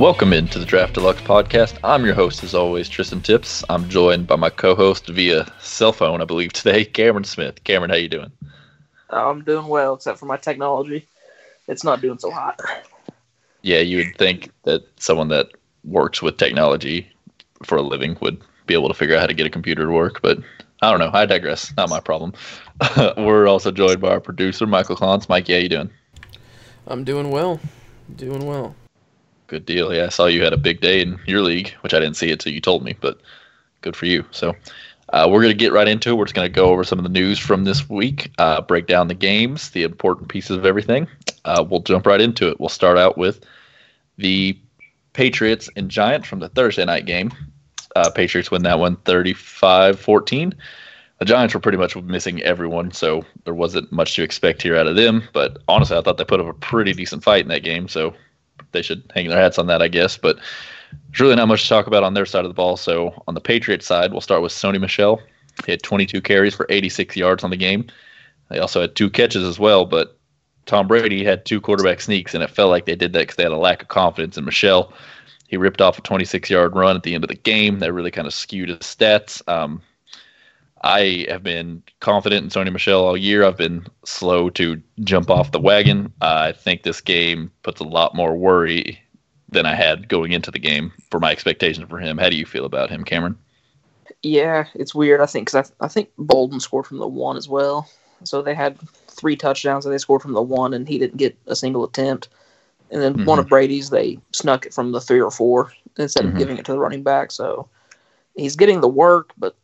Welcome into the Draft Deluxe podcast. I'm your host, as always, Tristan Tips. I'm joined by my co-host via cell phone, I believe today, Cameron Smith. Cameron, how you doing? I'm doing well, except for my technology. It's not doing so hot. Yeah, you would think that someone that works with technology for a living would be able to figure out how to get a computer to work, but I don't know. I digress. Not my problem. We're also joined by our producer, Michael Klons. Mike, how you doing? I'm doing well. Doing well. Good deal. Yeah, I saw you had a big day in your league, which I didn't see until you told me, but good for you. So uh, we're going to get right into it. We're just going to go over some of the news from this week, uh, break down the games, the important pieces of everything. Uh, we'll jump right into it. We'll start out with the Patriots and Giants from the Thursday night game. Uh, Patriots win that one 35 14. The Giants were pretty much missing everyone, so there wasn't much to expect here out of them. But honestly, I thought they put up a pretty decent fight in that game, so they should hang their hats on that, I guess. But there's really not much to talk about on their side of the ball. So on the Patriots side, we'll start with Sony Michel. He had 22 carries for 86 yards on the game. They also had two catches as well, but Tom Brady had two quarterback sneaks, and it felt like they did that because they had a lack of confidence in Michel. He ripped off a 26 yard run at the end of the game. That really kind of skewed his stats. Um, I have been confident in Sony Michel all year. I've been slow to jump off the wagon. Uh, I think this game puts a lot more worry than I had going into the game for my expectations for him. How do you feel about him, Cameron? Yeah, it's weird. I think because I, I think Bolden scored from the one as well. So they had three touchdowns and they scored from the one, and he didn't get a single attempt. And then mm-hmm. one of Brady's, they snuck it from the three or four instead mm-hmm. of giving it to the running back. So he's getting the work, but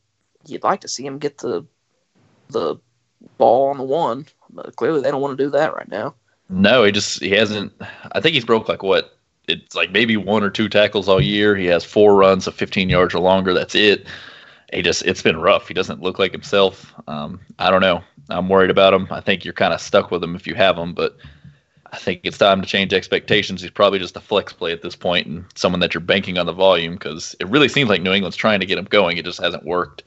you'd like to see him get the the ball on the one, but clearly they don't want to do that right now. No, he just he hasn't. I think he's broke like what it's like maybe one or two tackles all year. He has four runs of 15 yards or longer. That's it. He just it's been rough. He doesn't look like himself. Um, I don't know. I'm worried about him. I think you're kind of stuck with him if you have him, but I think it's time to change expectations. He's probably just a flex play at this point and someone that you're banking on the volume because it really seems like New England's trying to get him going. It just hasn't worked.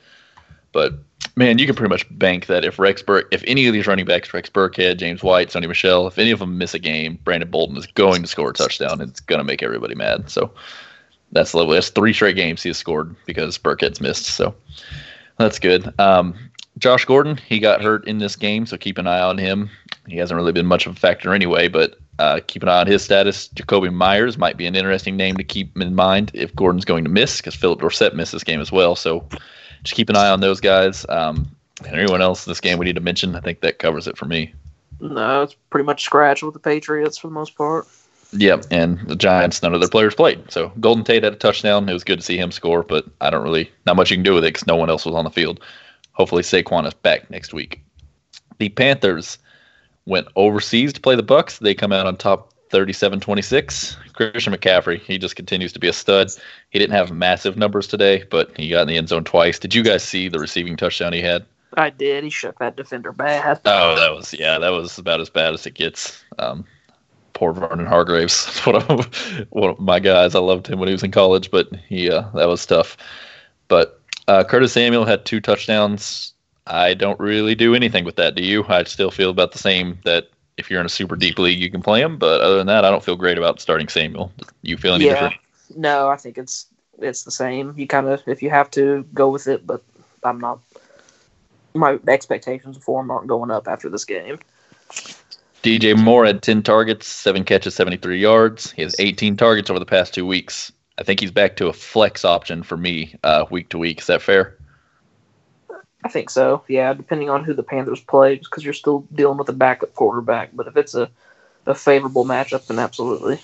But man, you can pretty much bank that if Rex Burke, if any of these running backs, Rex Burkhead, James White, Sony Michel, if any of them miss a game, Brandon Bolden is going to score a touchdown. It's going to make everybody mad. So that's level. That's three straight games he has scored because Burkhead's missed. So that's good. Um, Josh Gordon, he got hurt in this game, so keep an eye on him. He hasn't really been much of a factor anyway, but uh, keep an eye on his status. Jakobi Meyers might be an interesting name to keep in mind if Gordon's going to miss because Phillip Dorsett missed this game as well. So just keep an eye on those guys. Um, and anyone else in this game we need to mention, I think that covers it for me. No, it's pretty much scratch with the Patriots for the most part. Yep, and the Giants, none of their players played. So Golden Tate had a touchdown. It was good to see him score, but I don't really, not much you can do with it because no one else was on the field. Hopefully Saquon is back next week. The Panthers went overseas to play the Bucks. They come out on top 37-26. Christian McCaffrey, he just continues to be a stud. He didn't have massive numbers today, but he got in the end zone twice. Did you guys see the receiving touchdown he had? I did. He shook that defender bad. Oh, that was yeah, that was about as bad as it gets. Um, poor Vernon Hargreaves, one of, one of my guys. I loved him when he was in college, but he uh, that was tough. But uh, Curtis Samuel had two touchdowns. I don't really do anything with that. Do you? I still feel about the same that if you're in a super deep league, you can play him. But other than that, I don't feel great about starting Samuel. You feel any yeah. different? No, I think it's it's the same. You kind of, if you have to, go with it. But I'm not. My expectations for him aren't going up after this game. DJ Moore had 10 targets, seven catches, 73 yards. He has 18 targets over the past two weeks. I think he's back to a flex option for me uh, week to week. Is that fair? I think so. Yeah, depending on who the Panthers play, because you're still dealing with a backup quarterback. But if it's a, a favorable matchup, then absolutely.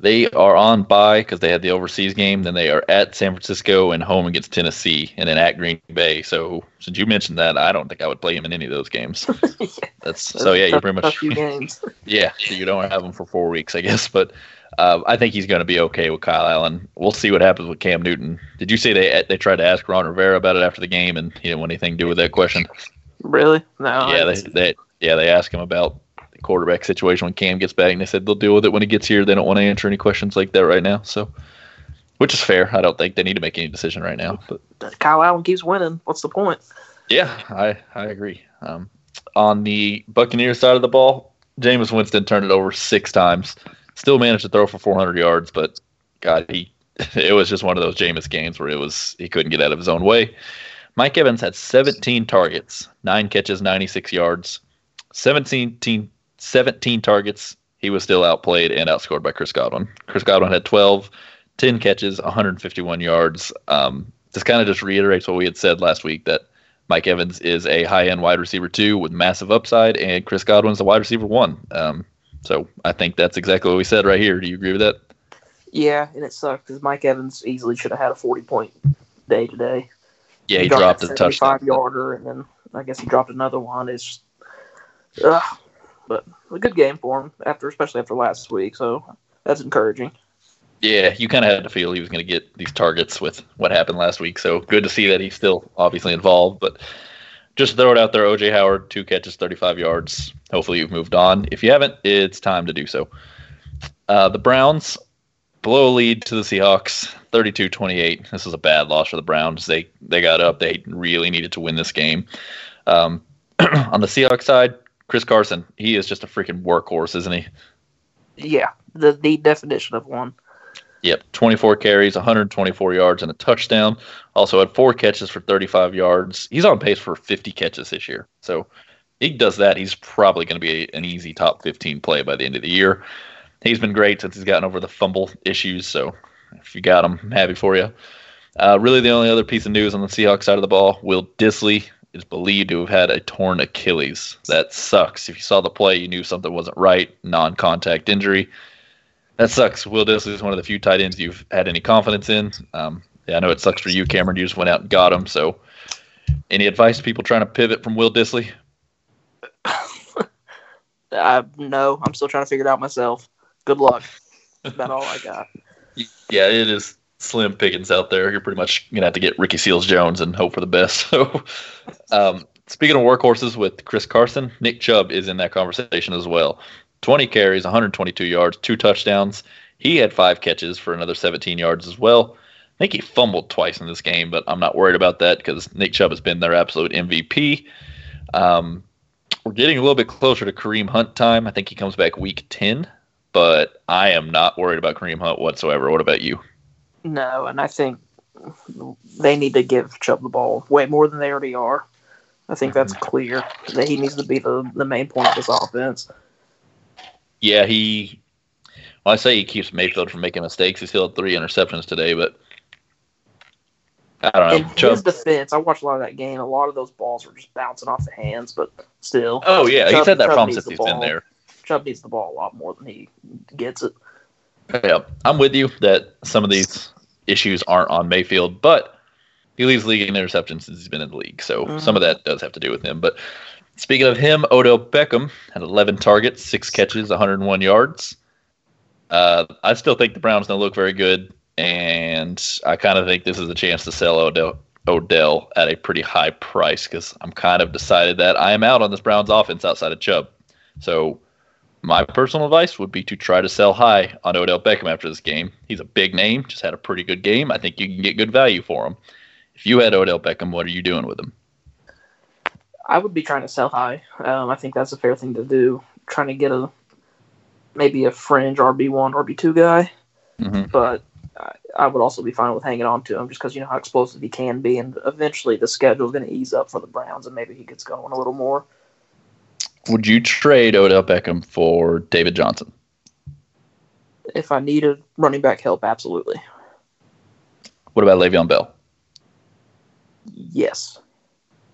They are on bye because they had the overseas game. Then they are at San Francisco and home against Tennessee, and then at Green Bay. So since you mentioned that, I don't think I would play him in any of those games. yeah. That's so yeah. you're pretty much yeah. So you don't have him for four weeks, I guess. But uh, I think he's going to be okay with Kyle Allen. We'll see what happens with Cam Newton. Did you say they they tried to ask Ron Rivera about it after the game, and he didn't want anything to do with that question? Really? No. Yeah, they, they yeah they asked him about the quarterback situation when Cam gets back, and they said they'll deal with it when he gets here. They don't want to answer any questions like that right now. So, which is fair. I don't think they need to make any decision right now. But Kyle Allen keeps winning. What's the point? Yeah, I I agree. Um, on the Buccaneers side of the ball, Jameis Winston turned it over six times. Still managed to throw for 400 yards, but God, he it was just one of those Jameis games where it was he couldn't get out of his own way. Mike Evans had 17 targets, nine catches, 96 yards, 17, 17 targets. He was still outplayed and outscored by Chris Godwin. Chris Godwin had 12, 10 catches, 151 yards. Um, this kind of just reiterates what we had said last week that Mike Evans is a high end wide receiver two with massive upside, and Chris Godwin's a wide receiver one. Um, so I think that's exactly what we said right here. Do you agree with that? Yeah, and it sucked because Mike Evans easily should have had a 40 point day today. Yeah, he, he dropped a touchdown. yarder, and then I guess he dropped another one. It's, uh, but a good game for him after, especially after last week. So that's encouraging. Yeah, you kind of had to feel he was going to get these targets with what happened last week. So good to see that he's still obviously involved. But just throw it out there. OJ Howard, two catches, 35 yards. Hopefully you've moved on. If you haven't, it's time to do so. Uh, the Browns blow a lead to the Seahawks, 32-28. This is a bad loss for the Browns. They they got up. They really needed to win this game. Um, on the Seahawks side, Chris Carson, he is just a freaking workhorse, isn't he? Yeah, the the definition of one. Yep, 24 carries, 124 yards, and a touchdown. Also had four catches for 35 yards. He's on pace for 50 catches this year. So he does that. He's probably going to be a, an easy top 15 play by the end of the year. He's been great since he's gotten over the fumble issues. So if you got him, I'm happy for you. Uh, really, the only other piece of news on the Seahawks side of the ball Will Dissly is believed to have had a torn Achilles. That sucks. If you saw the play, you knew something wasn't right. Non contact injury that sucks. Will Dissly is one of the few tight ends you've had any confidence in. Um, yeah, I know it sucks for you, Cameron. You just went out and got him. So, any advice to people trying to pivot from Will Dissly? I, no, I'm still trying to figure it out myself. Good luck. That's about all I got. Yeah, it is slim pickings out there. You're pretty much gonna have to get Ricky Seals Jones and hope for the best. So, um, speaking of workhorses with Chris Carson, Nick Chubb is in that conversation as well. 20 carries, 122 yards, two touchdowns. He had five catches for another 17 yards as well. I think he fumbled twice in this game, but I'm not worried about that because Nick Chubb has been their absolute MVP. Um, we're getting a little bit closer to Kareem Hunt time. I think he comes back week 10, but I am not worried about Kareem Hunt whatsoever. What about you? No, and I think they need to give Chubb the ball way more than they already are. I think that's mm-hmm. clear that he needs to be the, the main point of this offense. Yeah, he. Well, I say he keeps Mayfield from making mistakes. He still had three interceptions today, but I don't know. In Chubb, his defense, I watched a lot of that game. A lot of those balls were just bouncing off the hands, but still. Oh yeah, Chubb, he's had that Chubb problem since he's ball. been there. Chubb needs the ball a lot more than he gets it. Yeah, I'm with you that some of these issues aren't on Mayfield, but he leads league in interceptions since he's been in the league, so mm-hmm. some of that does have to do with him. But Speaking of him, Odell Beckham had 11 targets, six catches, 101 yards. Uh, I still think the Browns don't look very good, and I kind of think this is a chance to sell Odell, Odell at a pretty high price because I'm kind of decided that I am out on this Browns offense outside of Chubb. So my personal advice would be to try to sell high on Odell Beckham after this game. He's a big name, just had a pretty good game. I think you can get good value for him. If you had Odell Beckham, what are you doing with him? I would be trying to sell high. Um, I think that's a fair thing to do. Trying to get a maybe a fringe RB one, RB two guy, mm-hmm. but I, I, would also be fine with hanging on to him just because you know how explosive he can be, and eventually the schedule is going to ease up for the Browns, and maybe he gets going a little more. Would you trade Odell Beckham for David Johnson? If I needed running back help, absolutely. What about Le'Veon Bell? Yes.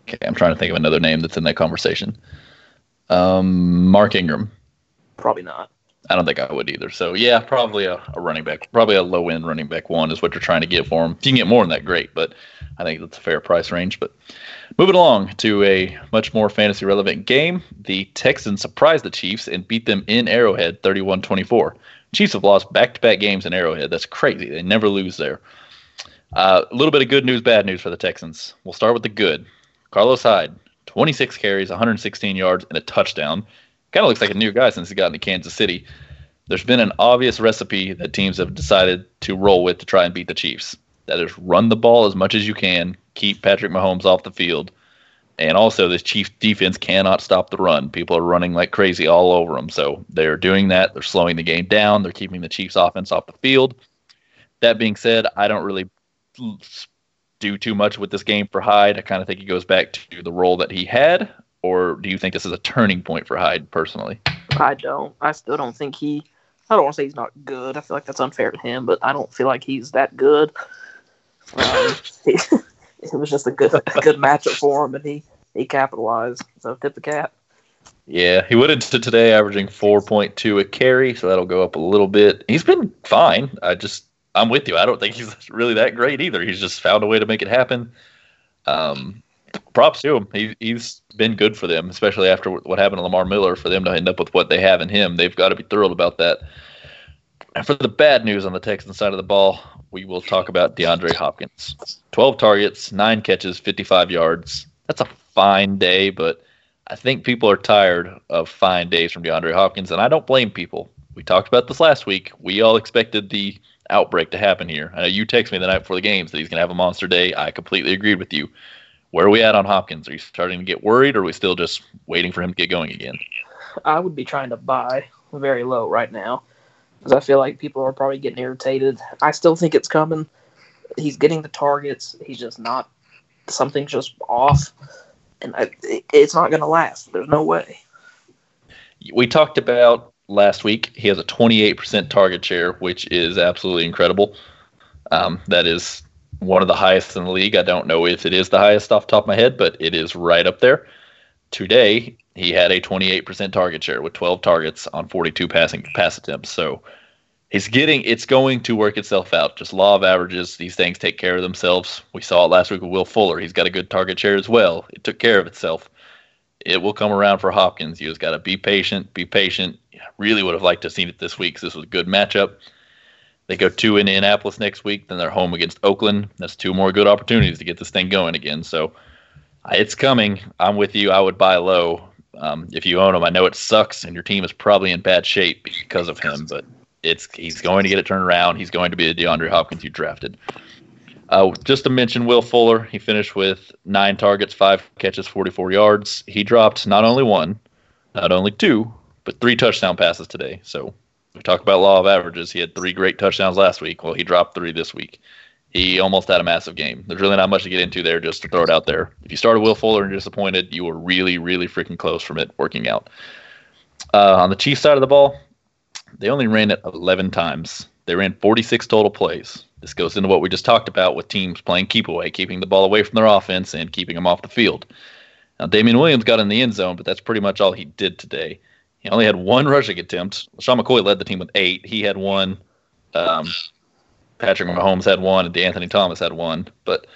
Okay, I'm trying to think of another name that's in that conversation. Um, Mark Ingram. Probably not. I don't think I would either. So yeah, probably a, a running back, probably a low end running back one is what you're trying to get for him. If you can get more than that, great. But I think that's a fair price range. But moving along to a much more fantasy relevant game, the Texans surprised the Chiefs and beat them in Arrowhead, 31-24. Chiefs have lost back to back games in Arrowhead. That's crazy. They never lose there. Uh, a little bit of good news, bad news for the Texans. We'll start with the good. Carlos Hyde, 26 carries, 116 yards, and a touchdown. Kind of looks like a new guy since he got into Kansas City. There's been an obvious recipe that teams have decided to roll with to try and beat the Chiefs. That is run the ball as much as you can, keep Patrick Mahomes off the field. And also, this Chiefs defense cannot stop the run. People are running like crazy all over them. So they're doing that. They're slowing the game down. They're keeping the Chiefs offense off the field. That being said, I don't really do too much with this game for Hyde. I kind of think he goes back to the role that he had. Or do you think this is a turning point for Hyde personally? I don't. I still don't think he. I don't want to say he's not good. I feel like that's unfair to him, but I don't feel like he's that good. Um, he, it was just a good, a good matchup for him, and he he capitalized. So tip the cap. Yeah, he went into today averaging 4.2 a carry, so that'll go up a little bit. He's been fine. I just I'm with you. I don't think he's really that great either. He's just found a way to make it happen. Um, props to him. He, he's been good for them, especially after what happened to Lamar Miller. For them to end up with what they have in him, they've got to be thrilled about that. And for the bad news on the Texans side of the ball, we will talk about DeAndre Hopkins. 12 targets, 9 catches, 55 yards. That's a fine day, but I think people are tired of fine days from DeAndre Hopkins, and I don't blame people. We talked about this last week. We all expected the outbreak to happen here. I know you text me the night before the games that he's going to have a monster day. I completely agreed with you. Where are we at on Hopkins? Are you starting to get worried, or are we still just waiting for him to get going again? I would be trying to buy very low right now because I feel like people are probably getting irritated. I still think it's coming. He's getting the targets. He's just not. Something's just off, and I, it's not going to last. There's no way. We talked about last week. He has a 28% target share, which is absolutely incredible. Um, that is one of the highest in the league. I don't know if it is the highest off the top of my head, but it is right up there. Today, he had a 28% target share with 12 targets on 42 passing pass attempts. So he's getting it's going to work itself out. Just law of averages, these things take care of themselves. We saw it last week with Will Fuller. He's got a good target share as well. It took care of itself. It will come around for Hopkins. You just got to be patient, be patient. Really would have liked to have seen it this week this was a good matchup. They go in Indianapolis next week, then they're home against Oakland. That's two more good opportunities to get this thing going again. So it's coming. I'm with you. I would buy low um, if you own him. I know it sucks, and your team is probably in bad shape because of him, but it's he's going to get it turned around. He's going to be the DeAndre Hopkins you drafted. Uh, just to mention Will Fuller, he finished with nine targets, five catches, 44 yards. He dropped not only one, not only two, but three touchdown passes today. So we talk about law of averages. He had three great touchdowns last week. Well, he dropped three this week. He almost had a massive game. There's really not much to get into there, just to throw it out there. If you started Will Fuller and you're disappointed, you were really, really freaking close from it working out. Uh, on the Chiefs side of the ball, they only ran it 11 times. They ran 46 total plays. This goes into what we just talked about with teams playing keep away, keeping the ball away from their offense and keeping them off the field. Now, Damien Williams got in the end zone, but that's pretty much all he did today. He only had one rushing attempt. Sean McCoy led the team with eight. He had one. Um, Patrick Mahomes had one, and Anthony Thomas had one. But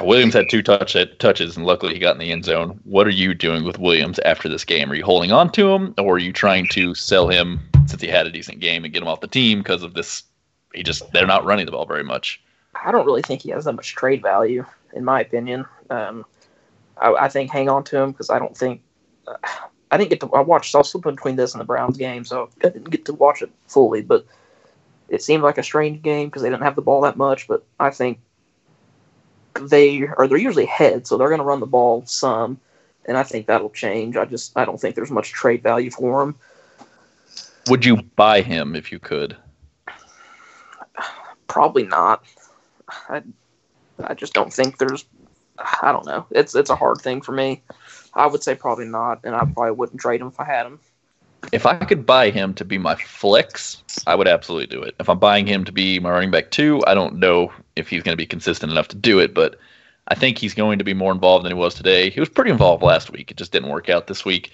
Williams had two touch touches, and luckily he got in the end zone. What are you doing with Williams after this game? Are you holding on to him, or are you trying to sell him since he had a decent game and get him off the team because of this? He just they're not running the ball very much. I don't really think he has that much trade value, in my opinion. Um, I, I, think hang on to him because I don't think uh, I didn't get to. I watched. I was flipping between this and the Browns game, so I didn't get to watch it fully. But it seemed like a strange game because they didn't have the ball that much. But I think they are they're usually ahead, so they're going to run the ball some, and I think that'll change. I just I don't think there's much trade value for him. Would you buy him if you could? Probably not. I I just don't think there's. I don't know. It's it's a hard thing for me. I would say probably not, and I probably wouldn't trade him if I had him. If I could buy him to be my flex, I would absolutely do it. If I'm buying him to be my running back two, I don't know if he's going to be consistent enough to do it, but I think he's going to be more involved than he was today. He was pretty involved last week. It just didn't work out this week.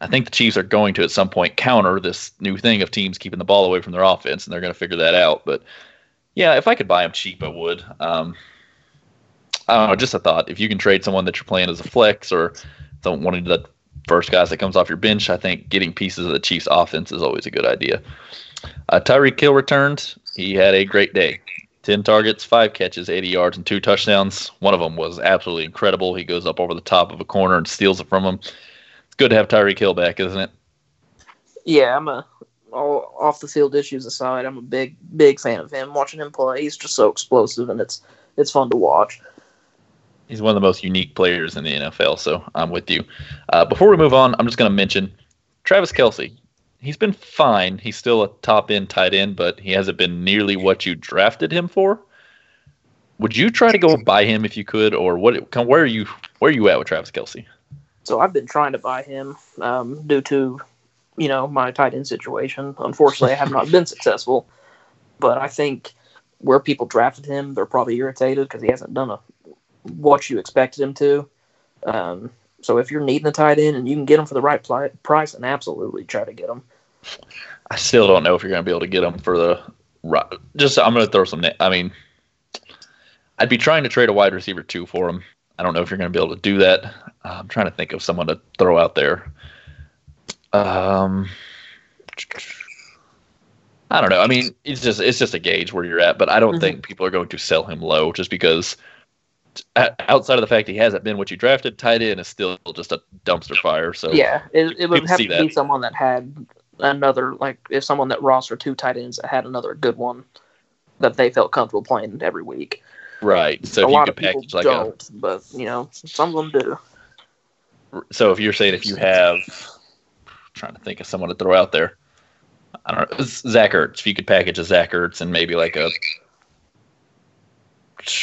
I think the Chiefs are going to at some point counter this new thing of teams keeping the ball away from their offense, and they're going to figure that out. But yeah, if I could buy him cheap, I would. Um, I don't know, just a thought. If you can trade someone that you're playing as a flex or don't one of the first guys that comes off your bench. I think getting pieces of the Chiefs' offense is always a good idea. Uh, Tyreek Hill returned. He had a great day. 10 targets, 5 catches, 80 yards, and 2 touchdowns. One of them was absolutely incredible. He goes up over the top of a corner and steals it from him. Good to have Tyreek Hill back, isn't it? Yeah, I'm a all off the field issues aside, I'm a big big fan of him. Watching him play, he's just so explosive and it's it's fun to watch he's one of the most unique players in the NFL. So I'm with you. Uh, before we move on, I'm just going to mention Travis Kelce. He's been fine. He's still a top end tight end, but he hasn't been nearly what you drafted him for. Would you try to go buy him if you could, or what? Where are you? Where are you at with Travis Kelce? So I've been trying to buy him um, due to, you know, my tight end situation. Unfortunately, I have not been successful. But I think where people drafted him, they're probably irritated because he hasn't done a what you expected him to. Um, so if you're needing a tight end and you can get him for the right pli- price, then absolutely try to get him. I still don't know if you're going to be able to get him for the right. Just I'm going to throw some. I mean, I'd be trying to trade a wide receiver two for him. I don't know if you're going to be able to do that. I'm trying to think of someone to throw out there. Um, I don't know. I mean, it's just it's just a gauge where you're at, but I don't mm-hmm. think people are going to sell him low just because outside of the fact he hasn't been what you drafted, tight end is still just a dumpster fire. So yeah, it, it would have to that. be someone that had another like if someone that roster two tight ends that had another good one that they felt comfortable playing every week. Right. So a if you could package like don't, a, but you know, some of them do. So if you're saying if you have, trying to think of someone to throw out there, I don't know, Zach Ertz. If you could package a Zach Ertz and maybe like a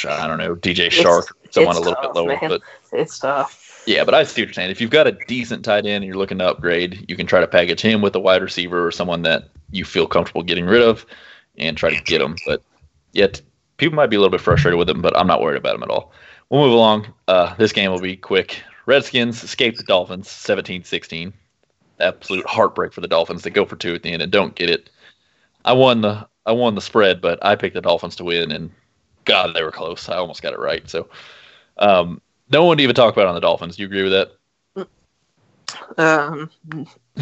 I don't know, DJ Chark, someone a little tough, bit lower. Man. But it's tough. Yeah, but I see what you're saying. If you've got a decent tight end and you're looking to upgrade, you can try to package him with a wide receiver or someone that you feel comfortable getting rid of and try to get him. But yet, people might be a little bit frustrated with him, but I'm not worried about him at all. We'll move along. Uh, this game will be quick. Redskins escape the Dolphins 17 16. Absolute heartbreak for the Dolphins. They go for two at the end and don't get it. I won the I won the spread, but I picked the Dolphins to win, and God, they were close. I almost got it right. So, um, no one to even talk about on the Dolphins. Do you agree with that? Um,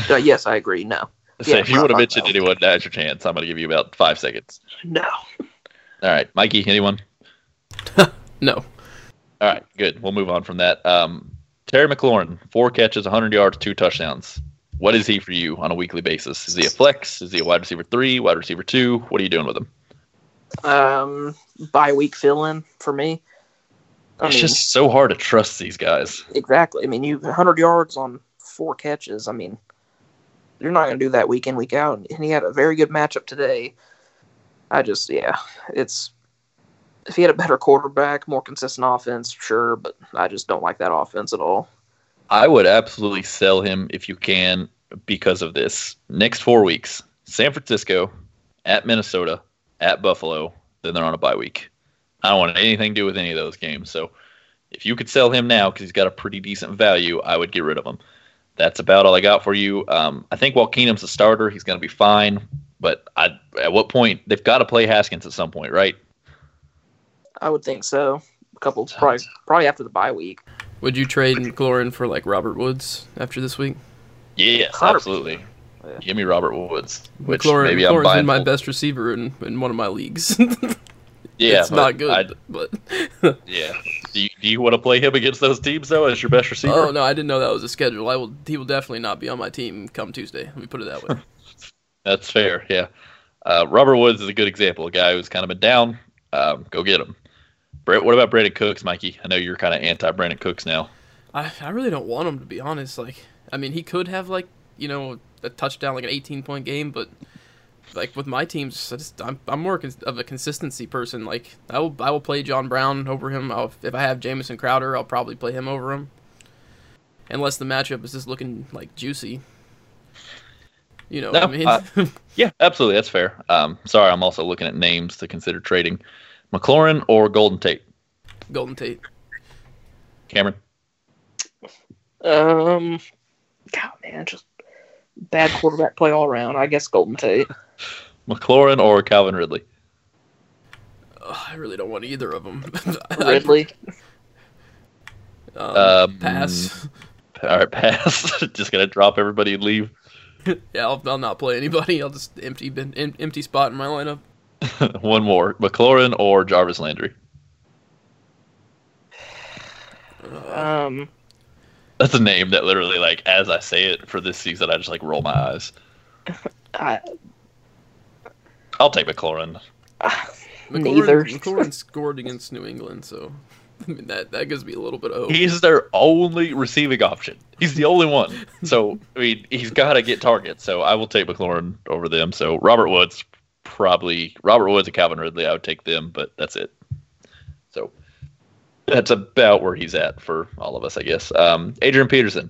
uh, yes, I agree. No. So yeah, if you want to mention anyone, now's your chance. I'm going to give you about five seconds. No. All right, Mikey. Anyone? no. All right, good. We'll move on from that. Um, Terry McLaurin, four catches, 100 yards, two touchdowns. What is he for you on a weekly basis? Is he a flex? Is he a wide receiver three, wide receiver two? What are you doing with him? um, bye week fill in for me. I it's mean, just so hard to trust these guys. Exactly. I mean, you 100 yards on four catches. I mean, you're not going to do that week in week out. And he had a very good matchup today. I just, yeah, it's if he had a better quarterback, more consistent offense, sure, but I just don't like that offense at all. I would absolutely sell him if you can because of this. Next four weeks: San Francisco, at Minnesota, at Buffalo, then they're on a bye week. I don't want anything to do with any of those games. So if you could sell him now because he's got a pretty decent value, I would get rid of him. That's about all I got for you. Um, I think while Keenum's a starter, he's going to be fine. But I, at what point they've got to play Haskins at some point, right? I would think so. A couple probably probably after the bye week. Would you trade McLaurin for like Robert Woods after this week? Yes, absolutely. Yeah. Give me Robert Woods, which McLaurin, maybe McLaurin's I'm buying. been my best receiver in, in one of my leagues. yeah, it's not good, I'd, but yeah. Do you, do you want to play him against those teams though as your best receiver? Oh no, I didn't know that was a schedule. I will. He will definitely not be on my team come Tuesday. Let me put it that way. That's fair. Yeah, uh, Robert Woods is a good example. A guy who's kind of been down. Um, go get him. Brett, what about Brandin Cooks, Mikey? I know you're kind of anti Brandin Cooks now. I I really don't want him to be honest. Like, I mean, he could have like you know a touchdown, like an 18 point game, but like with my teams, I just, I'm I'm more of a consistency person. Like I will I will play John Brown over him. I'll, if I have Jamison Crowder, I'll probably play him over him, unless the matchup is just looking like juicy. You know, no, I mean? uh, yeah, absolutely, that's fair. Um, sorry, I'm also looking at names to consider trading: McLaurin or Golden Tate. Golden Tate. Cameron. Um, God, man, just bad quarterback play all around. I guess Golden Tate. McLaurin or Calvin Ridley? Oh, I really don't want either of them. Ridley. um, um, pass. All right, pass. just gonna drop everybody and leave. yeah, I'll, I'll, not play anybody. I'll just empty bin empty spot in my lineup. One more: McLaurin or Jarvis Landry. Um, that's a name that literally, like, as I say it for this season, I just like roll my eyes. I, I'll take McLaurin. Uh, Neither. McLaurin scored against New England, so I mean, that that gives me a little bit of hope. He's their only receiving option. He's the only one. So I mean, he's got to get targets. So I will take McLaurin over them. So Robert Woods probably Robert Woods and Calvin Ridley. I would take them, but that's it. So that's about where he's at for all of us, I guess. Um, Adrian Peterson,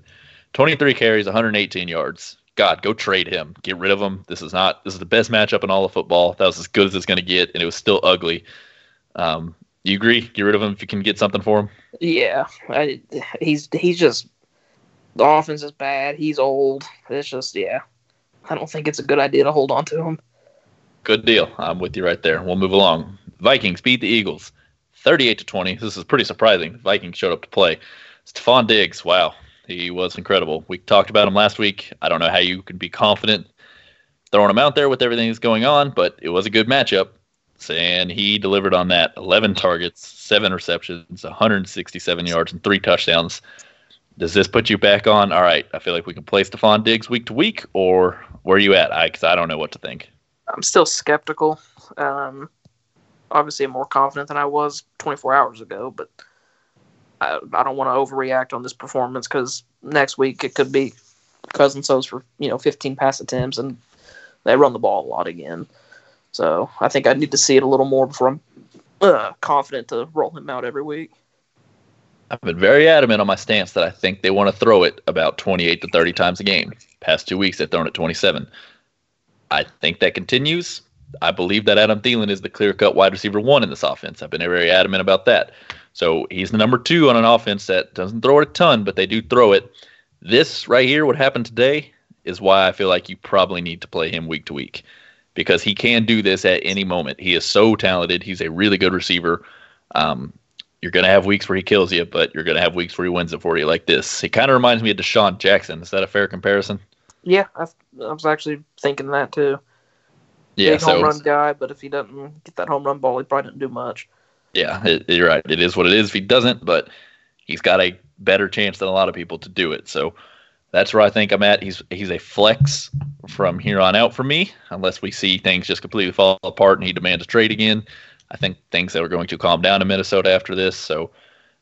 23 carries, 118 yards. God, go trade him. Get rid of him. This is not. This is the best matchup in all of football. That was as good as it's going to get, and it was still ugly. Um, you agree? Get rid of him if you can get something for him. Yeah, I, he's he's just the offense is bad. He's old. It's just yeah. I don't think it's a good idea to hold on to him. Good deal. I'm with you right there. We'll move along. Vikings beat the Eagles, 38 to 20. This is pretty surprising. The Vikings showed up to play. Stefon Diggs, wow, he was incredible. We talked about him last week. I don't know how you can be confident throwing him out there with everything that's going on, but it was a good matchup. And he delivered on that 11 targets, seven receptions, 167 yards, and three touchdowns. Does this put you back on? All right, I feel like we can play Stefon Diggs week to week, or where are you at? I because I don't know what to think. I'm still skeptical. Um, obviously, I'm more confident than I was 24 hours ago, but I, I don't want to overreact on this performance because next week it could be Cousins throws for you know 15 pass attempts and they run the ball a lot again. So I think I need to see it a little more before I'm uh, confident to roll him out every week. I've been very adamant on my stance that I think they want to throw it about 28 to 30 times a game. Past two weeks, they've thrown it 27. I think that continues. I believe that Adam Thielen is the clear cut wide receiver one in this offense. I've been very adamant about that. So he's the number two on an offense that doesn't throw it a ton, but they do throw it. This right here, what happened today, is why I feel like you probably need to play him week to week because he can do this at any moment. He is so talented. He's a really good receiver. Um, you're going to have weeks where he kills you, but you're going to have weeks where he wins it for you like this. He kind of reminds me of DeSean Jackson. Is that a fair comparison? Yeah, I, I was actually thinking that too. Yeah, Big so home run guy, but if he doesn't get that home run ball, he probably doesn't do much. yeah, it, you're right. It is what it is if he doesn't, but he's got a better chance than a lot of people to do it. So that's where I think I'm at. He's he's a flex from here on out for me, unless we see things just completely fall apart and he demands a trade again. I think things that are going to calm down in Minnesota after this. So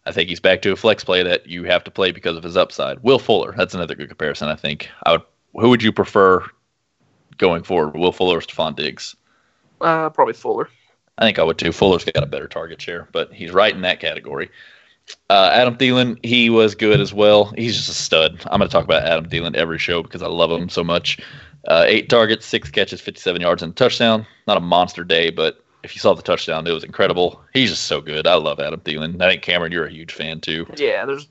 I think he's back to a flex play that you have to play because of his upside. Will Fuller, that's another good comparison. I think. I would. Who would you prefer going forward, Will Fuller or Stefon Diggs? Uh, probably Fuller. I think I would too. Fuller's got a better target share, but he's right in that category. Uh, Adam Thielen, he was good as well. He's just a stud. I'm going to talk about Adam Thielen every show because I love him so much. Uh, eight targets, six catches, 57 yards, and a touchdown. Not a monster day, but if you saw the touchdown, it was incredible. He's just so good. I love Adam Thielen. I think Cameron, you're a huge fan too. Yeah, there's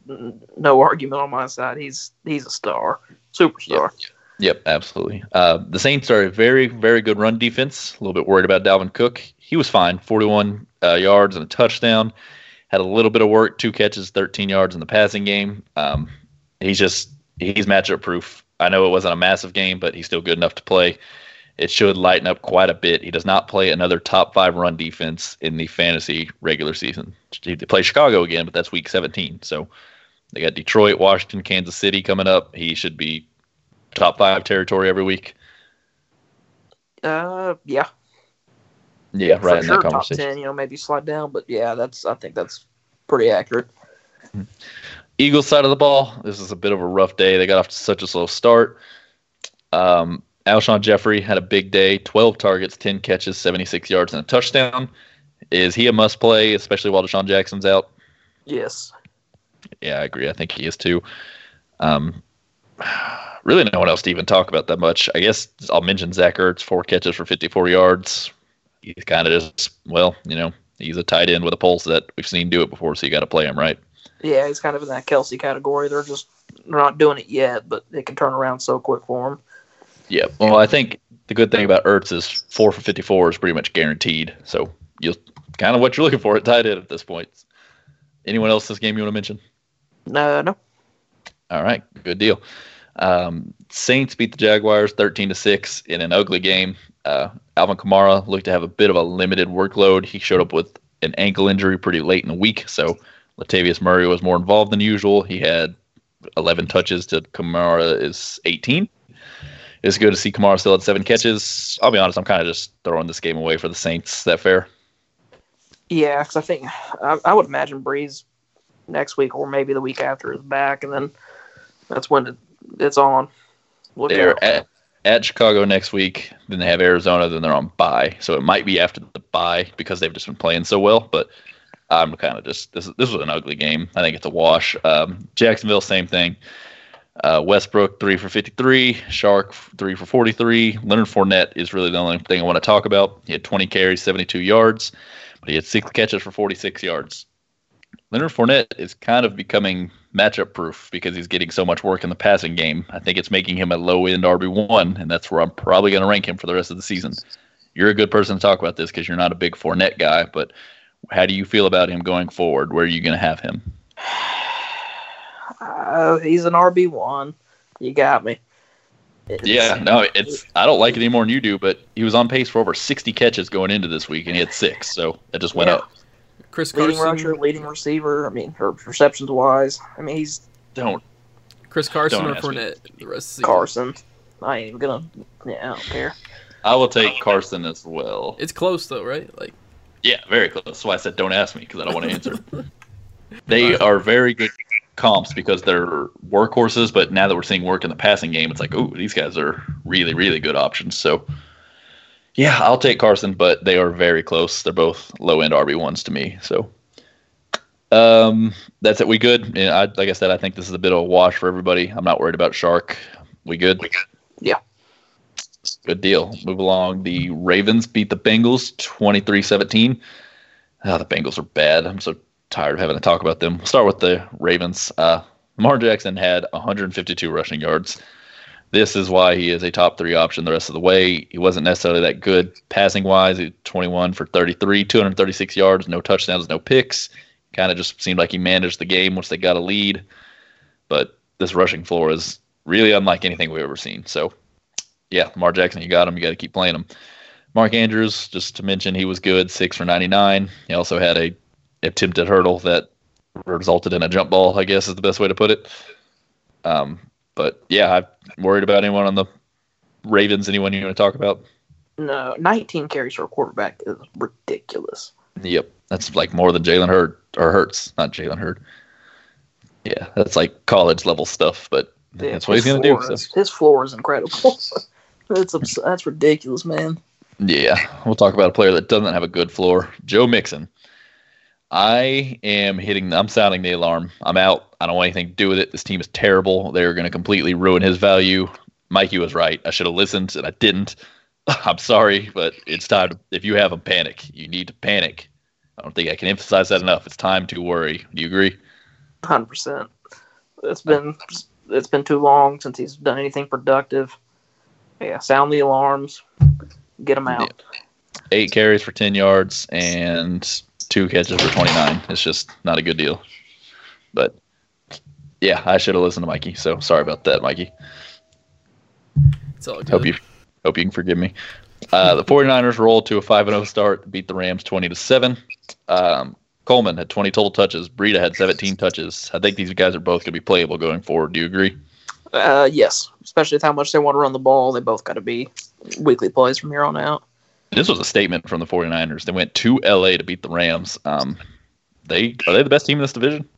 no argument on my side. He's he's a star, superstar. Yep, absolutely. Uh, the Saints are a very, very good run defense. A little bit worried about Dalvin Cook. He was fine, 41 uh, yards and a touchdown. Had a little bit of work, two catches, 13 yards in the passing game. Um, he's just he's matchup proof. I know it wasn't a massive game, but he's still good enough to play. It should lighten up quite a bit. He does not play another top five run defense in the fantasy regular season. They play Chicago again, but that's week 17. So they got Detroit, Washington, Kansas City coming up. He should be top five territory every week. Uh, yeah, Yeah, for right in sure. Top ten, you know, maybe slide down, but yeah, that's I think that's pretty accurate. Eagles side of the ball, this is a bit of a rough day. They got off to such a slow start. Um, Alshon Jeffery had a big day 12 targets, 10 catches, 76 yards, and a touchdown. Is he a must play, especially while DeSean Jackson's out? Yes. Yeah, I agree. I think he is too. Um, really, no one else to even talk about that much. I guess I'll mention Zach Ertz, four catches for 54 yards. He's kind of just, well, you know, he's a tight end with a pulse that we've seen do it before, so you got to play him, right? Yeah, he's kind of in that Kelce category. They're just they're not doing it yet, but it can turn around so quick for him. Yeah. Well, I think the good thing about Ertz is four for 54 is pretty much guaranteed. So you kind of what you're looking for at tight end at this point. Anyone else this game you want to mention? No, no. All right, good deal. Um, Saints beat the Jaguars 13 to six in an ugly game. Uh, Alvin Kamara looked to have a bit of a limited workload. He showed up with an ankle injury pretty late in the week, so Latavius Murray was more involved than usual. He had 11 touches to Kamara is 18. It's good to see Kamara still had seven catches. I'll be honest, I'm kind of just throwing this game away for the Saints. Is that fair? Yeah, because I think I, I, would imagine Brees next week or maybe the week after is back, and then that's when it, it's on. Look they're at, at Chicago next week. Then they have Arizona. Then they're on bye, so it might be after the bye because they've just been playing so well. But I'm kind of just this. This was an ugly game. I think it's a wash. Um, Jacksonville, same thing. Uh, Westbrook three for 53, Chark three for 43. Leonard Fournette is really the only thing I want to talk about. He had 20 carries, 72 yards, but he had six catches for 46 yards. Leonard Fournette is kind of becoming matchup proof because he's getting so much work in the passing game. I think it's making him a low end RB one, and that's where I'm probably going to rank him for the rest of the season. You're a good person to talk about this because you're not a big Fournette guy, but how do you feel about him going forward? Where are you going to have him? Uh, he's an RB one. You got me. It's, yeah, no, it's I don't like it any more than you do, but he was on pace for over 60 catches going into this week, and he had six, so it just went yeah. up. Chris Carson, leading rusher, leading receiver. I mean, her receptions wise. I mean, he's don't. Chris Carson don't or Fournette? Me. The rest of the Carson. I ain't even gonna. Yeah, I don't care. I will take Carson as well. It's close though, right? Like. Yeah, very close. That's why I said don't ask me because I don't want to answer. they are very good comps because they're workhorses, but now that we're seeing work in the passing game, it's like, oh, these guys are really, really good options. So, yeah, I'll take Carson, but they are very close. They're both low end RB ones to me. So, um, that's it. We good? And I, like I said, I think this is a bit of a wash for everybody. I'm not worried about Chark. We good? We good. Yeah. Good deal. Move along. The Ravens beat the Bengals 23 17. Oh, the Bengals are bad. I'm so tired of having to talk about them. We'll start with the Ravens. Uh, Lamar Jackson had 152 rushing yards. This is why he is a top three option the rest of the way. He wasn't necessarily that good passing wise. He 21 for 33, 236 yards, no touchdowns, no picks. Kind of just seemed like he managed the game once they got a lead. But this rushing floor is really unlike anything we've ever seen. So, yeah, Lamar Jackson, you got him. You got to keep playing him. Mark Andrews, just to mention, he was good, six for 99. He also had a attempted hurdle that resulted in a jump ball. I guess is the best way to put it. Um, but yeah, I'm worried about anyone on the Ravens. Anyone you want to talk about? No, 19 carries for a quarterback is ridiculous. Yep, that's like more than Jalen Hurd or Hurts, not Jalen Hurd. Yeah, that's like college level stuff, but yeah, that's what he's gonna do. So. His floor is incredible. that's that's ridiculous, man. Yeah, we'll talk about a player that doesn't have a good floor. Joe Mixon. I am hitting. I'm sounding the alarm. I'm out. I don't want anything to do with it. This team is terrible. They're going to completely ruin his value. Mikey was right. I should have listened, and I didn't. I'm sorry, but it's time. To, if you have a panic, you need to panic. I don't think I can emphasize that enough. It's time to worry. Do you agree? Hundred percent. It's been it's been too long since he's done anything productive. Yeah, sound the alarms. Get him out. Yeah. Eight carries for ten yards and two catches for 29. It's just not a good deal. But yeah, I should have listened to Mikey. So sorry about that, Mikey. It's all good. Hope you hope you can forgive me. Uh, the 49ers rolled to a 5 0 start, beat the Rams 20 to 7. Um, Coleman had 20 total touches. Breida had 17 touches. I think these guys are both going to be playable going forward. Do you agree? Uh, yes, especially with how much they want to run the ball. They both got to be weekly plays from here on out this was a statement from the 49ers. They went to LA to beat the Rams. Um, they are they the best team in this division?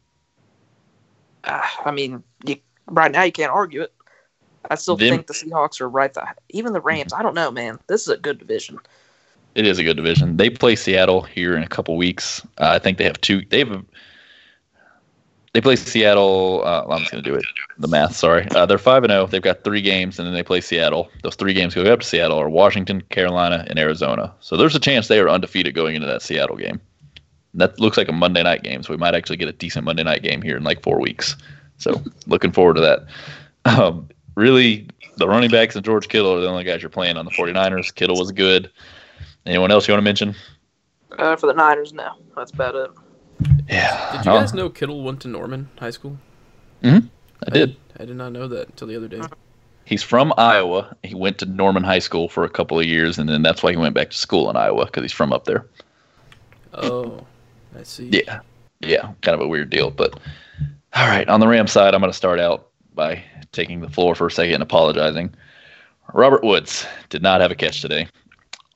Uh, I mean, you, right now you can't argue it. I still Them, think the Seahawks are right. The, even the Rams. I don't know, man. This is a good division. It is a good division. They play Seattle here in a couple weeks. Uh, I think they have two. They have they play Seattle. Uh, I'm just to do it. The math. Sorry. Uh, they're five and zero. Oh. They've got three games, and then they play Seattle. Those three games going up to Seattle are Washington, Carolina, and Arizona. So there's a chance they are undefeated going into that Seattle game. That looks like a Monday night game, so we might actually get a decent Monday night game here in like four weeks. So looking forward to that. Um, really, the running backs and George Kittle are the only guys you're playing on the 49ers. Kittle was good. Anyone else you want to mention? Uh, for the Niners, no. That's about it. Yeah. Did you guys know Kittle went to Norman High School? hmm I, I did. I did not know that until the other day. He's from Iowa. He went to Norman High School for a couple of years, and then that's why he went back to school in Iowa because he's from up there. Oh, I see. Yeah, yeah, kind of a weird deal. But all right, on the Ram side, I'm going to start out by taking the floor for a second and apologizing. Robert Woods did not have a catch today.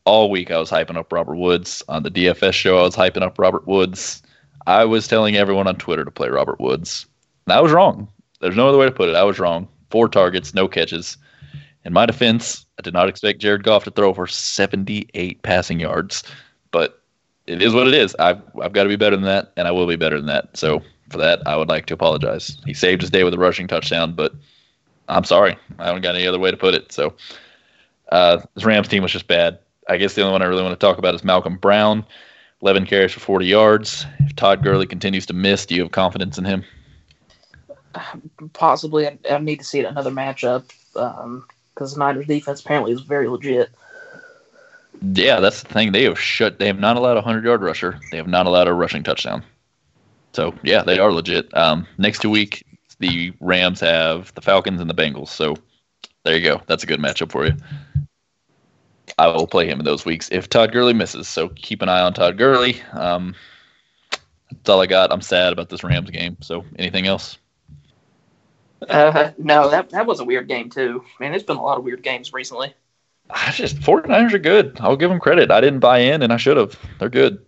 all week I was hyping up Robert Woods. On the DFS show, I was hyping up Robert Woods. I was telling everyone on Twitter to play Robert Woods. And I was wrong. There's no other way to put it. I was wrong. Four targets, no catches. In my defense, I did not expect Jared Goff to throw for 78 passing yards, but it is what it is. I've, I've got to be better than that, and I will be better than that. So for that, I would like to apologize. He saved his day with a rushing touchdown, but I'm sorry. I haven't got any other way to put it. So uh, this Rams team was just bad. I guess the only one I really want to talk about is Malcolm Brown. 11 carries for 40 yards. If Todd Gurley continues to miss, do you have confidence in him? Possibly. I, I need to see it another matchup because um, Niners defense apparently is very legit. Yeah, that's the thing. They have shut. They have not allowed a hundred yard rusher. They have not allowed a rushing touchdown. So yeah, they are legit. Um, next week, the Rams have the Falcons and the Bengals. So there you go. That's a good matchup for you. I will play him in those weeks if Todd Gurley misses. So keep an eye on Todd Gurley. Um, that's all I got. I'm sad about this Rams game. So anything else? Uh, no, that that was a weird game too. Man, there's been a lot of weird games recently. I just 49ers are good. I'll give them credit. I didn't buy in, and I should have. They're good.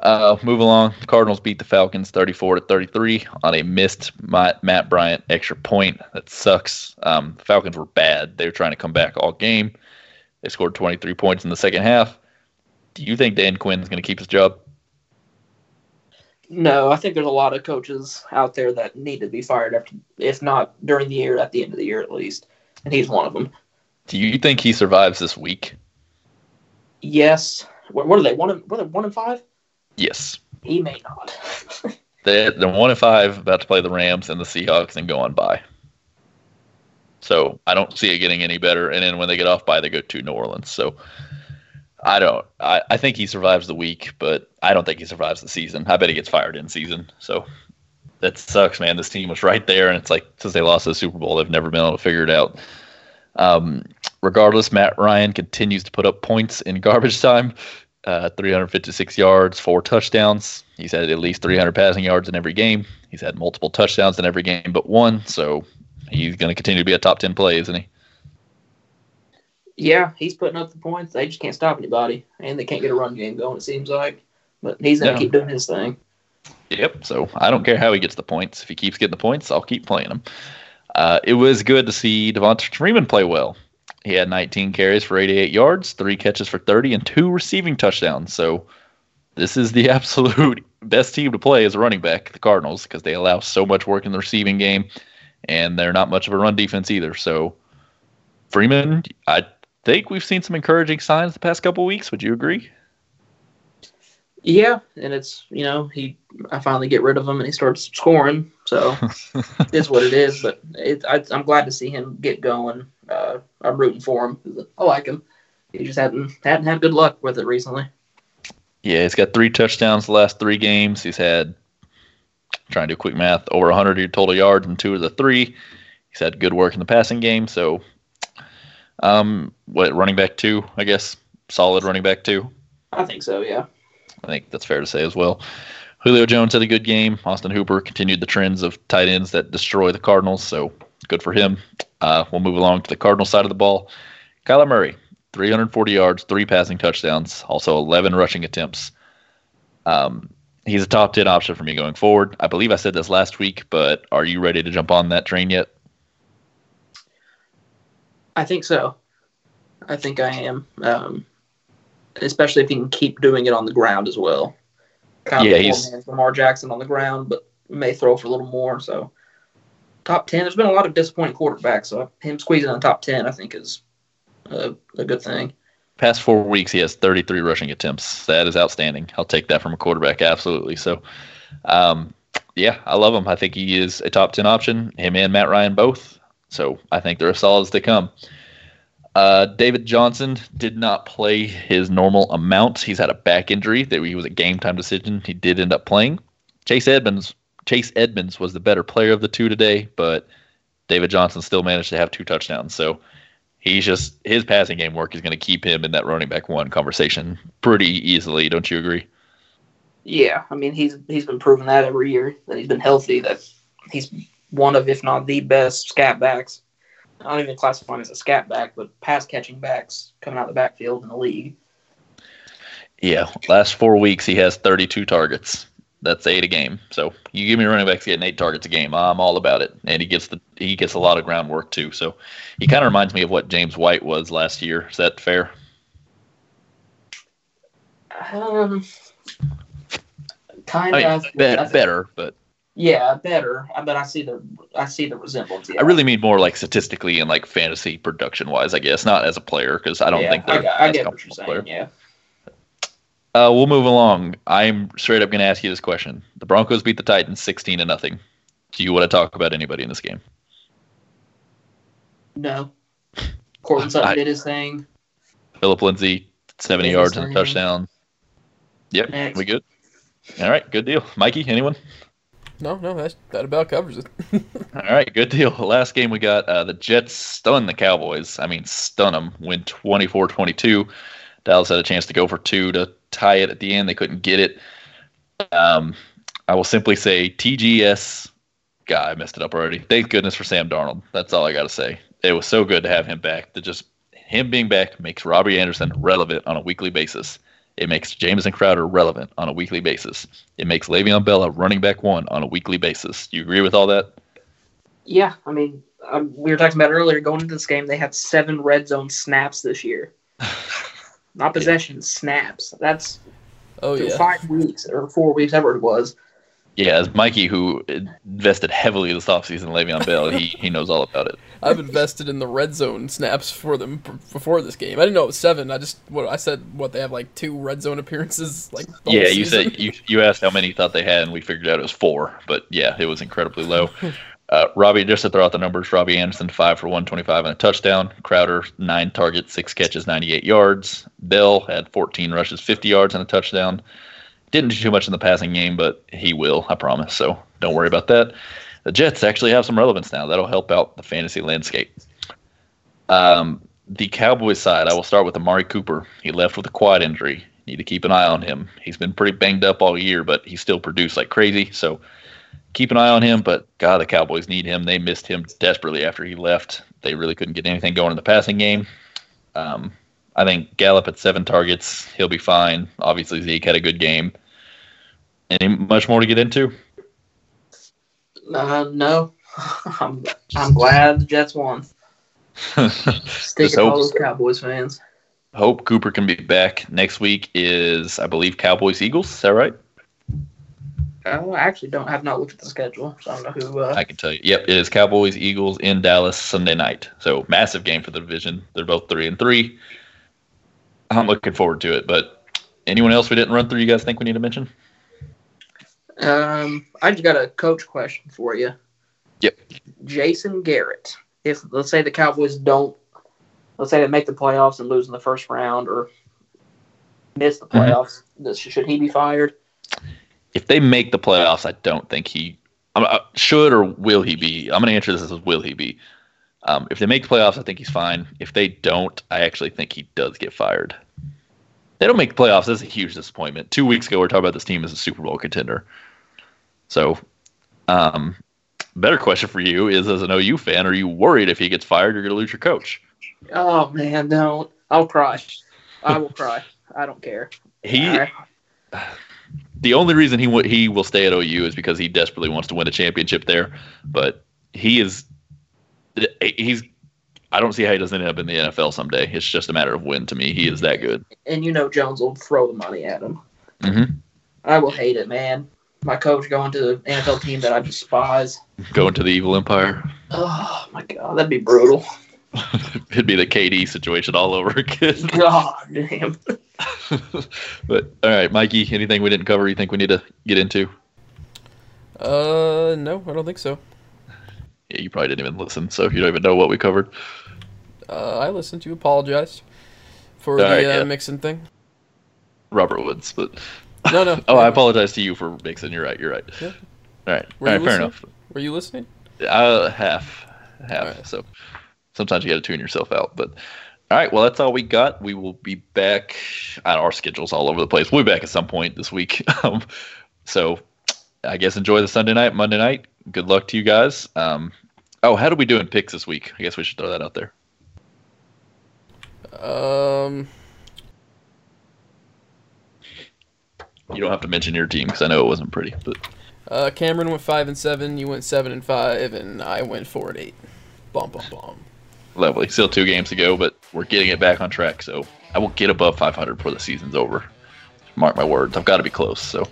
Uh, move along. The Cardinals beat the Falcons 34 to 33 on a missed Matt Bryant extra point. That sucks. Um, Falcons were bad. They were trying to come back all game. They scored 23 points in the second half. Do you think Dan Quinn is going to keep his job? No, I think there's a lot of coaches out there that need to be fired after, if not during the year, at the end of the year at least, and he's one of them. Do you think he survives this week? Yes. What, what are they? One are they, one and five? Yes. He may not. they, they're one and five, about to play the Rams and the Seahawks and go on by. So I don't see it getting any better. And then when they get off by, they go to New Orleans. So I don't. I, I think he survives the week, but I don't think he survives the season. I bet he gets fired in season. So that sucks, man. This team was right there, and it's like since they lost the Super Bowl, they've never been able to figure it out. Um, regardless, Matt Ryan continues to put up points in garbage time. Uh, 356 yards, four touchdowns. He's had at least 300 passing yards in every game. He's had multiple touchdowns in every game but one. So he's going to continue to be a top 10 play, isn't he? Yeah, he's putting up the points. They just can't stop anybody, and they can't get a run game going. It seems like, but he's going to keep doing his thing. Yep. So I don't care how he gets the points. If he keeps getting the points, I'll keep playing him. Uh, it was good to see Devonta Freeman play well. He had 19 carries for 88 yards, three catches for 30, and two receiving touchdowns. So this is the absolute best team to play as a running back, the Cardinals, because they allow so much work in the receiving game, and they're not much of a run defense either. So Freeman, I think we've seen some encouraging signs the past couple weeks. Would you agree? Yeah, and it's you know he I finally get rid of him and he starts scoring, so it's what it is. But it, I, am glad to see him get going. Uh, I'm rooting for him. I like him. He just hadn't hadn't had good luck with it recently. Yeah, he's got three touchdowns the last three games. He's had trying to do quick math over 100 total yards and two of the three. He's had good work in the passing game. So, um, what running back two? I guess solid running back two. I think so. Yeah. I think that's fair to say as well. Julio Jones had a good game. Austin Hooper continued the trends of tight ends that destroy the Cardinals, so good for him. Uh, we'll move along to the Cardinal side of the ball. Kyler Murray, 340 yards, three passing touchdowns, also 11 rushing attempts. Um, he's a top 10 option for me going forward. I believe I said this last week, but are you ready to jump on that train yet? I think so. I think I am. Um, especially if he can keep doing it on the ground as well. Kind of yeah, he's Lamar Jackson on the ground, but may throw for a little more. So top ten. There's been a lot of disappointing quarterbacks, so him squeezing on top ten, I think, is a, a good thing. Past four weeks, he has 33 rushing attempts. That is outstanding. I'll take that from a quarterback, absolutely. So, um, yeah, I love him. I think he is a top 10 option. Him and Matt Ryan both. So I think they're as solid as they come. Uh, David Johnson did not play his normal amount. He's had a back injury that he was a game time decision. He did end up playing. Chase Edmonds Chase Edmonds was the better player of the two today, but David Johnson still managed to have two touchdowns. So he's just his passing game work is going to keep him in that running back one conversation pretty easily. Don't you agree? Yeah, I mean he's he's been proving that every year that he's been healthy. That he's one of, if not the best scat backs I don't even classify him as a scat back, but pass catching backs coming out of the backfield in the league. Yeah, last four weeks he has 32 targets. That's eight a game. So you give me running backs getting eight targets a game, I'm all about it. And he gets the he gets a lot of groundwork too. So he kind of reminds me of what James White was last year. Is that fair? Um, kind I mean, of be- I better, but Yeah, better. But I see the I see the resemblance. Yeah. I really mean more like statistically and like fantasy production wise, I guess, not as a player because I don't yeah, think I, they're I as get what you're saying. player. Yeah. Uh, we'll move along. I'm straight up going to ask you this question: The Broncos beat the Titans 16 to nothing. Do you want to talk about anybody in this game? No. Courtland Sutton I- did his thing. Phillip Lindsay, 70 yards and a touchdown. Yep, Next. we good. All right, good deal. Mikey, anyone? No, no, that's, that about covers it. All right, good deal. Last game we got uh, the Jets stun the Cowboys. I mean, stun them. Win 24-22. Dallas had a chance to go for two to tie it at the end. They couldn't get it. Um, I will simply say TGS. God, I messed it up already. Thank goodness for Sam Darnold. That's all I got to say. It was so good to have him back. That just him being back makes Robbie Anderson relevant on a weekly basis. It makes Jameson Crowder relevant on a weekly basis. It makes Le'Veon Bell a running back one on a weekly basis. Do you agree with all that? Yeah, I mean, um, we were talking about earlier going into this game. They had seven red zone snaps this year. Not possessions, snaps. That's Oh yeah. five weeks or four weeks, ever it was. Yeah, as Mikey, who invested heavily this offseason in Le'Veon Bell, he, he knows all about it. I've invested in the red zone snaps for them before this game. I didn't know it was seven. I just what I said. What they have like two red zone appearances. Like the whole Yeah, you said you, you asked how many you thought they had, and we figured out it was four. But yeah, it was incredibly low. Uh, Robbie, just to throw out the numbers, Robbie Anderson five for one twenty five and a touchdown. Crowder nine targets, six catches, ninety eight yards. Bell had fourteen rushes, fifty yards and a touchdown. Didn't do too much in the passing game, but he will, I promise. So don't worry about that. The Jets actually have some relevance now. That'll help out the fantasy landscape. Um, the Cowboys side, I will start with Amari Cooper. He left with a quad injury. Need to keep an eye on him. He's been pretty banged up all year, but he still produced like crazy. So keep an eye on him. But God, the Cowboys need him. They missed him desperately after he left. They really couldn't get anything going in the passing game. Um, I think Gallup at seven targets, he'll be fine. Obviously, Zeke had a good game. Any much more to get into? Uh, no, I'm I'm glad the Jets won. Stick to all hope- those Cowboys fans. Hope Cooper can be back next week. Is I believe Cowboys Eagles. Is that right? I actually don't have not looked at the schedule, so I don't know who. Uh, I can tell you. Yep, it is Cowboys Eagles in Dallas Sunday night. So massive game for the division. They're both three and three. I'm looking forward to it. But anyone else we didn't run through? You guys think we need to mention? um, I just got a coach question for you. Yep. Jason Garrett. If let's say the Cowboys don't, let's say they make the playoffs and lose in the first round or miss the Mhm. playoffs, does- should he be fired? If they make the playoffs, I don't think he I'm, uh, should or will he be. I'm going to answer this as will he be. Um, if they make the playoffs, I think he's fine. If they don't, I actually think he does get fired. They don't make the playoffs. That's a huge disappointment. Two weeks ago, we were talking about this team as a Super Bowl contender. So, um, better question for you is: as an OU fan, are you worried if he gets fired, you're going to lose your coach? Oh man, don't. I'll cry. I will cry. I don't care. He right. The only reason he w- he will stay at OU is because he desperately wants to win a championship there. But he is he's I don't see how he doesn't end up in the NFL someday. It's just a matter of when to me. He is that good. And you know Jones will throw the money at him. Mm-hmm. I will hate it, man. My coach going to the NFL team that I despise. Going to the evil empire. Oh my god, that'd be brutal. It'd be the KD situation all over again. God damn. but all right, Mikey, anything we didn't cover you think we need to get into? Uh, no, I don't think so. Yeah, you probably didn't even listen, so you don't even know what we covered. Uh, I listened to you. Apologize for All the right, uh, yeah. mixing thing. Robert Woods, but No, no. oh, I apologize to you for mixing. You're right. You're right. Yeah. All right. Were all you. Fair listening? enough. Were you listening? Uh, half, half. Alright. So sometimes you got to tune yourself out. But all right, well, that's all we got. We will be back. I know our schedule's all over the place. We'll be back at some point this week. Um, so I guess enjoy the Sunday night, Monday night. Good luck to you guys. Um, Oh, how do we do in picks this week? I guess we should throw that out there. Um, You don't have to mention your team because I know it wasn't pretty, but uh, Cameron went five and seven. You went seven and five, and I went four and eight. Bum bum bum. Lovely. Still two games to go, but we're getting it back on track. So I will get above 500 before the season's over. Mark my words. I've got to be close. So,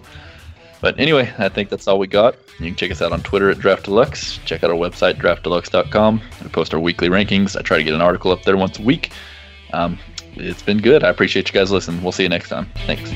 but anyway, I think that's all we got. You can check us out on Twitter at Draft Deluxe. Check out our website draftdeluxe.com. We post our weekly rankings. I try to get an article up there once a week. Um, it's been good. I appreciate you guys listening. We'll see you next time. Thanks.